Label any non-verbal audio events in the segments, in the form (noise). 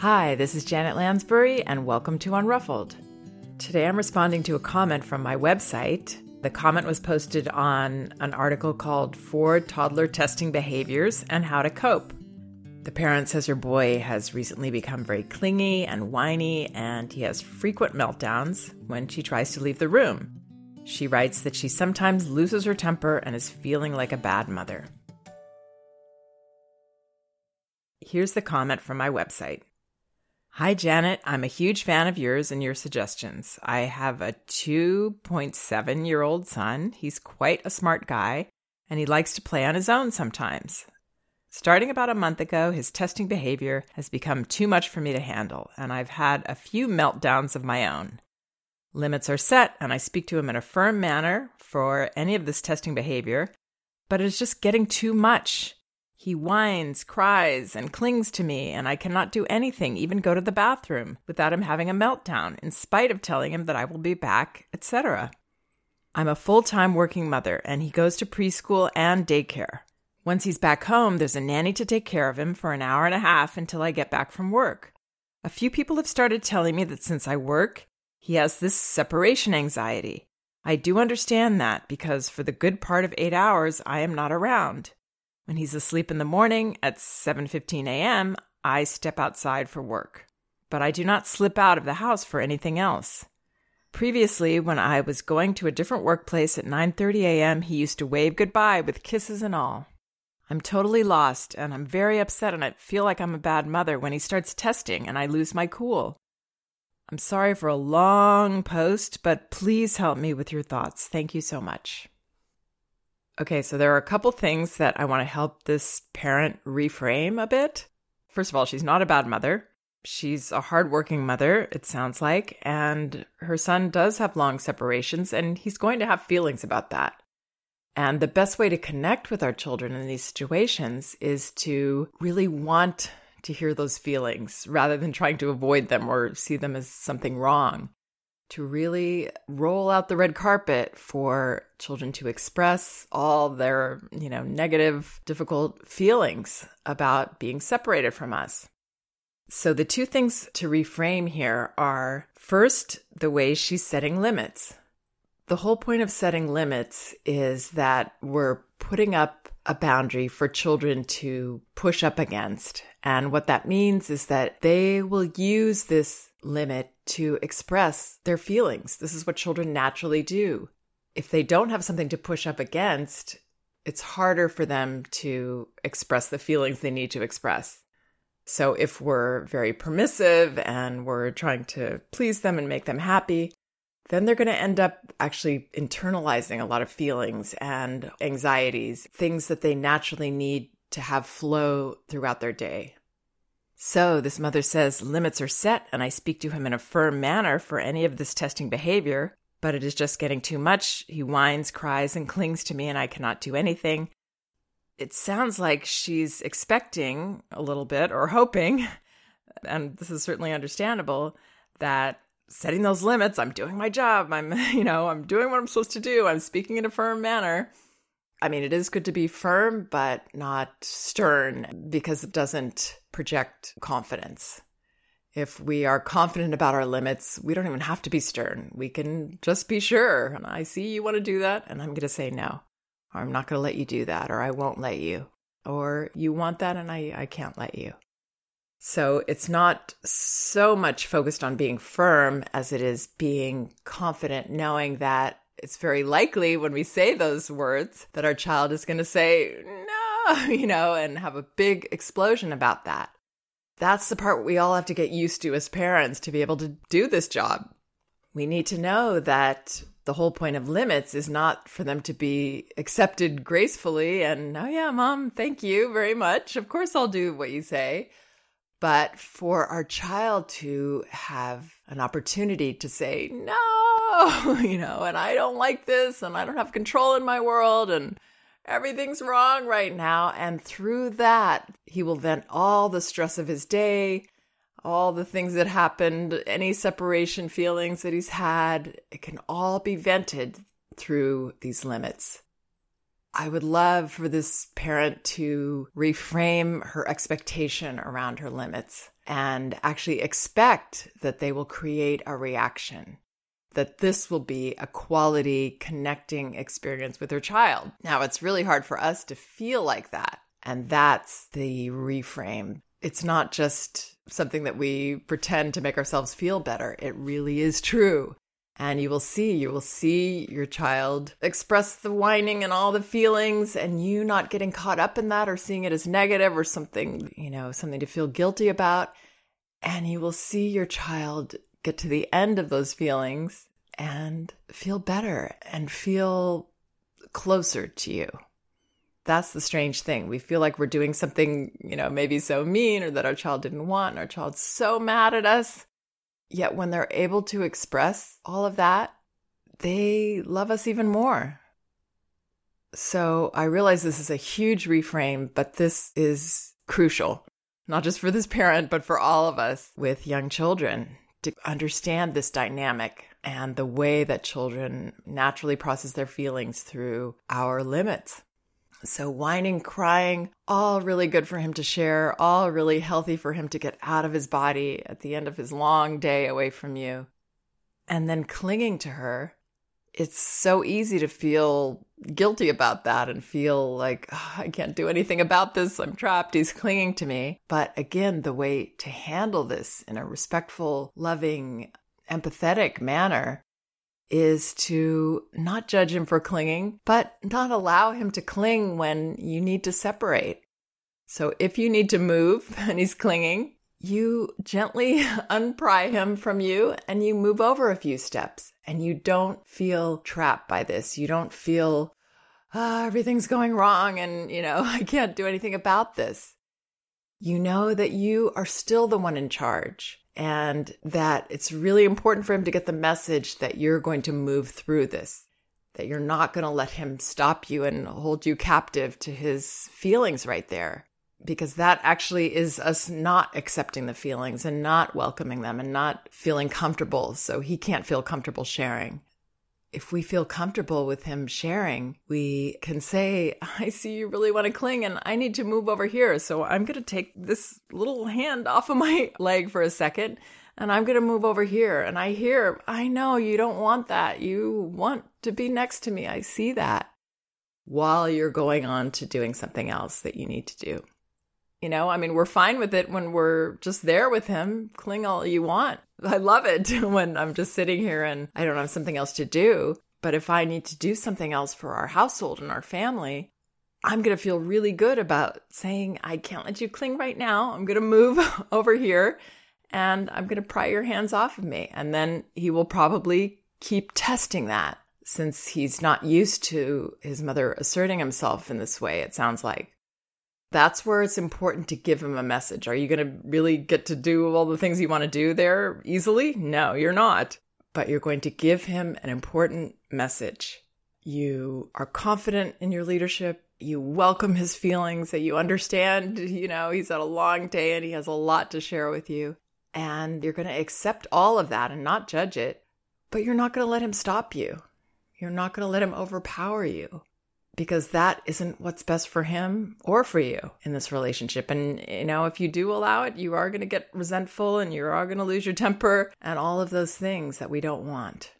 Hi, this is Janet Lansbury, and welcome to Unruffled. Today I'm responding to a comment from my website. The comment was posted on an article called Four Toddler Testing Behaviors and How to Cope. The parent says her boy has recently become very clingy and whiny, and he has frequent meltdowns when she tries to leave the room. She writes that she sometimes loses her temper and is feeling like a bad mother. Here's the comment from my website. Hi, Janet. I'm a huge fan of yours and your suggestions. I have a 2.7 year old son. He's quite a smart guy, and he likes to play on his own sometimes. Starting about a month ago, his testing behavior has become too much for me to handle, and I've had a few meltdowns of my own. Limits are set, and I speak to him in a firm manner for any of this testing behavior, but it's just getting too much. He whines, cries, and clings to me, and I cannot do anything, even go to the bathroom, without him having a meltdown, in spite of telling him that I will be back, etc. I'm a full time working mother, and he goes to preschool and daycare. Once he's back home, there's a nanny to take care of him for an hour and a half until I get back from work. A few people have started telling me that since I work, he has this separation anxiety. I do understand that because for the good part of eight hours, I am not around. When he's asleep in the morning at 7:15 a.m., I step outside for work. But I do not slip out of the house for anything else. Previously, when I was going to a different workplace at 9:30 a.m., he used to wave goodbye with kisses and all. I'm totally lost and I'm very upset and I feel like I'm a bad mother when he starts testing and I lose my cool. I'm sorry for a long post, but please help me with your thoughts. Thank you so much. Okay, so there are a couple things that I want to help this parent reframe a bit. First of all, she's not a bad mother. She's a hardworking mother, it sounds like, and her son does have long separations, and he's going to have feelings about that. And the best way to connect with our children in these situations is to really want to hear those feelings rather than trying to avoid them or see them as something wrong to really roll out the red carpet for children to express all their, you know, negative, difficult feelings about being separated from us. So the two things to reframe here are first, the way she's setting limits. The whole point of setting limits is that we're putting up a boundary for children to push up against. And what that means is that they will use this limit to express their feelings. This is what children naturally do. If they don't have something to push up against, it's harder for them to express the feelings they need to express. So if we're very permissive and we're trying to please them and make them happy, then they're going to end up actually internalizing a lot of feelings and anxieties, things that they naturally need to have flow throughout their day. So, this mother says limits are set, and I speak to him in a firm manner for any of this testing behavior, but it is just getting too much. He whines, cries, and clings to me, and I cannot do anything. It sounds like she's expecting a little bit or hoping, (laughs) and this is certainly understandable, that setting those limits, I'm doing my job, I'm, (laughs) you know, I'm doing what I'm supposed to do, I'm speaking in a firm manner. I mean, it is good to be firm, but not stern because it doesn't project confidence. If we are confident about our limits, we don't even have to be stern. We can just be sure. And I see you want to do that, and I'm going to say no. Or I'm not going to let you do that, or I won't let you. Or you want that, and I, I can't let you. So it's not so much focused on being firm as it is being confident, knowing that it's very likely when we say those words that our child is going to say, no, (laughs) you know, and have a big explosion about that. That's the part we all have to get used to as parents to be able to do this job. We need to know that the whole point of limits is not for them to be accepted gracefully and, oh, yeah, mom, thank you very much. Of course, I'll do what you say. But for our child to have an opportunity to say, no, (laughs) you know, and I don't like this and I don't have control in my world and everything's wrong right now. And through that, he will vent all the stress of his day, all the things that happened, any separation feelings that he's had. It can all be vented through these limits. I would love for this parent to reframe her expectation around her limits and actually expect that they will create a reaction that this will be a quality connecting experience with their child. Now, it's really hard for us to feel like that. And that's the reframe. It's not just something that we pretend to make ourselves feel better. It really is true. And you will see, you will see your child express the whining and all the feelings, and you not getting caught up in that or seeing it as negative or something, you know, something to feel guilty about. And you will see your child get to the end of those feelings and feel better and feel closer to you. That's the strange thing. We feel like we're doing something, you know, maybe so mean or that our child didn't want, and our child's so mad at us. Yet when they're able to express all of that, they love us even more. So I realize this is a huge reframe, but this is crucial, not just for this parent, but for all of us with young children to understand this dynamic and the way that children naturally process their feelings through our limits. So, whining, crying, all really good for him to share, all really healthy for him to get out of his body at the end of his long day away from you. And then clinging to her, it's so easy to feel guilty about that and feel like, oh, I can't do anything about this. I'm trapped. He's clinging to me. But again, the way to handle this in a respectful, loving, empathetic manner is to not judge him for clinging, but not allow him to cling when you need to separate. So if you need to move (laughs) and he's clinging, you gently (laughs) unpry him from you and you move over a few steps and you don't feel trapped by this. You don't feel, oh, everything's going wrong and, you know, (laughs) I can't do anything about this. You know that you are still the one in charge and that it's really important for him to get the message that you're going to move through this, that you're not going to let him stop you and hold you captive to his feelings right there. Because that actually is us not accepting the feelings and not welcoming them and not feeling comfortable. So he can't feel comfortable sharing if we feel comfortable with him sharing, we can say, (laughs) I see you really want to cling and I need to move over here. So I'm going to take this little hand off of my (laughs) leg for a second and I'm going to move over here. And I hear, I know you don't want that. You want to be next to me. I see that while you're going on to doing something else that you need to do. You know, I mean, we're fine with it when we're just there with him. Cling all you want. I love it (laughs) when I'm just sitting here and I don't have something else to do. But if I need to do something else for our household and our family, I'm going to feel really good about saying, I can't let you cling right now. I'm going to move (laughs) over here and I'm going to pry your hands off of me. And then he will probably keep testing that since he's not used to his mother asserting himself in this way, it sounds like. That's where it's important to give him a message. Are you going to really get to do all the things you want to do there easily? No, you're not. But you're going to give him an important message. You are confident in your leadership. You welcome his feelings, that you understand, you know, he's had a long day and he has a lot to share with you. And you're going to accept all of that and not judge it, but you're not going to let him stop you. You're not going to let him overpower you because that isn't what's best for him or for you in this relationship. And, you know, if you do allow it, you are going to get resentful and you are going to lose your temper and all of those things that we don't want.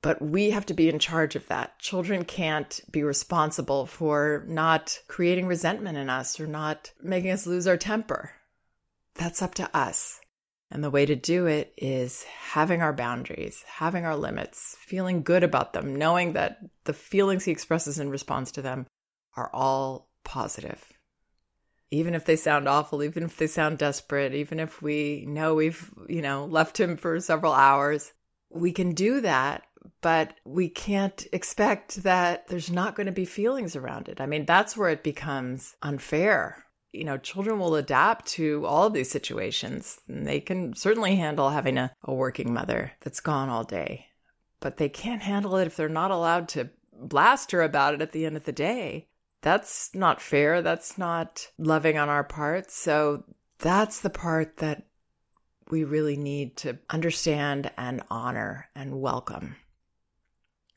But we have to be in charge of that. Children can't be responsible for not creating resentment in us or not making us lose our temper. That's up to us. And the way to do it is having our boundaries, having our limits, feeling good about them, knowing that the feelings he expresses in response to them are all positive. Even if they sound awful, even if they sound desperate, even if we know we've, you know, left him for several hours, we can do that, but we can't expect that there's not going to be feelings around it. I mean, that's where it becomes unfair you know, children will adapt to all of these situations. And they can certainly handle having a, a working mother that's gone all day, but they can't handle it if they're not allowed to blast her about it at the end of the day. That's not fair. That's not loving on our part. So that's the part that we really need to understand and honor and welcome.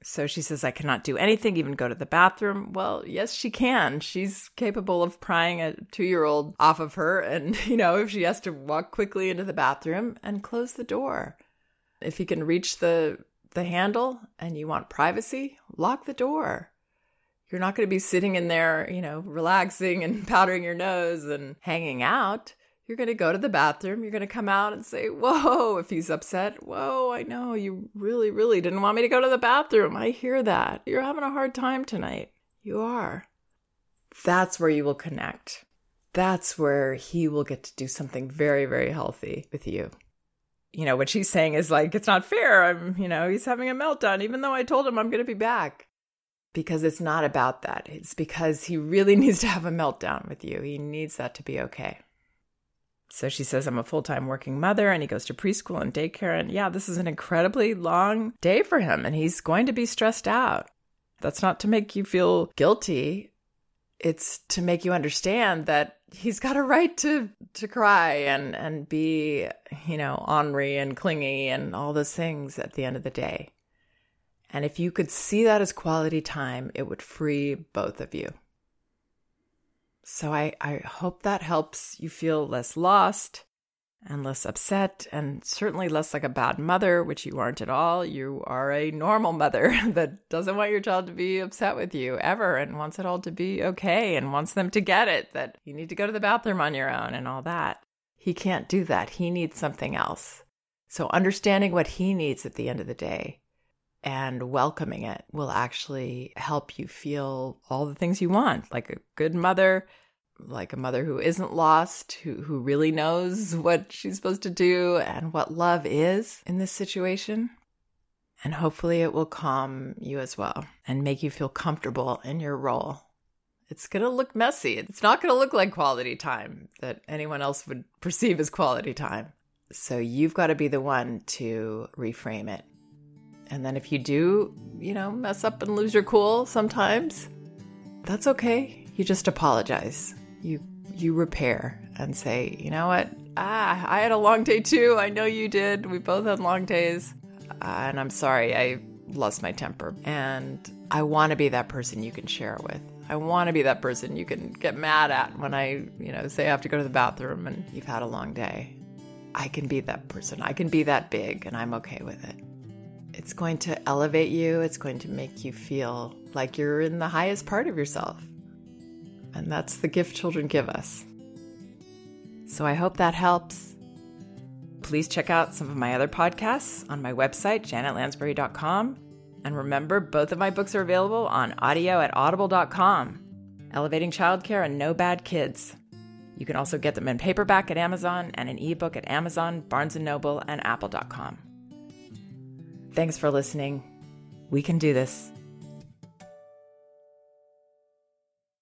So she says, I cannot do anything, even go to the bathroom. Well, yes, she can. She's capable of prying a two year old off of her. And, (laughs) you know, if she has to walk quickly into the bathroom and close the door, if he can reach the, the handle and you want privacy, lock the door. You're not going to be sitting in there, you know, relaxing and (laughs) powdering your nose and hanging out. You're going to go to the bathroom. You're going to come out and say, Whoa, if he's upset. Whoa, I know you really, really didn't want me to go to the bathroom. I hear that. You're having a hard time tonight. You are. That's where you will connect. That's where he will get to do something very, very healthy with you. You know, what she's saying is like, it's not fair. I'm, you know, he's having a meltdown, even though I told him I'm going to be back. Because it's not about that. It's because he really (laughs) needs to have a meltdown with you. He needs that to be okay. So she says, I'm a full time working mother, and he goes to preschool and daycare. And yeah, this is an incredibly long day for him, and he's going to be stressed out. That's not to make you feel guilty. It's to make you understand that he's got a right to to cry and and be, you know, ornery and clingy and all those things at the end of the day. And if you could see that as quality time, it would free both of you. So I, I hope that helps you feel less lost and less upset and certainly less like a bad mother, which you aren't at all. You are a normal mother (laughs) that doesn't want your child to be upset with you ever and wants it all to be okay and wants them to get it that you need to go to the bathroom on your own and all that. He can't do that. He needs something else. So understanding what he needs at the end of the day and welcoming it will actually help you feel all the things you want, like a good mother, like a mother who isn't lost, who, who really knows (laughs) what she's supposed to do and what love is in this situation. And hopefully it will calm you as well and make you feel comfortable in your role. It's going to look messy. It's not going to look like quality time that anyone else would (laughs) perceive as quality time. So you've got to be the one to reframe it and then if you do, you know, mess up and lose your cool sometimes, that's okay. You just apologize. You you repair and say, "You know what? Ah, I had a long day too. I know you did. We both had long days. Uh, and I'm sorry. I lost my temper. And I want to be that person you can share it with. I want to be that person you can get mad at when I, you know, say I have to go to the bathroom and you've had a long day. I can be that person. I can be that big and I'm okay with it. It's going to elevate you, it's going to make you feel like you're in the highest part of yourself. And that's the gift children give us. So I hope that helps. Please check out some of my other podcasts on my website, janetlansbury.com. And remember, both of my books are available on audio at audible.com Elevating Childcare and No Bad Kids. You can also get them in paperback at Amazon and an ebook at Amazon, Barnes & Noble, and apple.com. Thanks for listening. We can do this.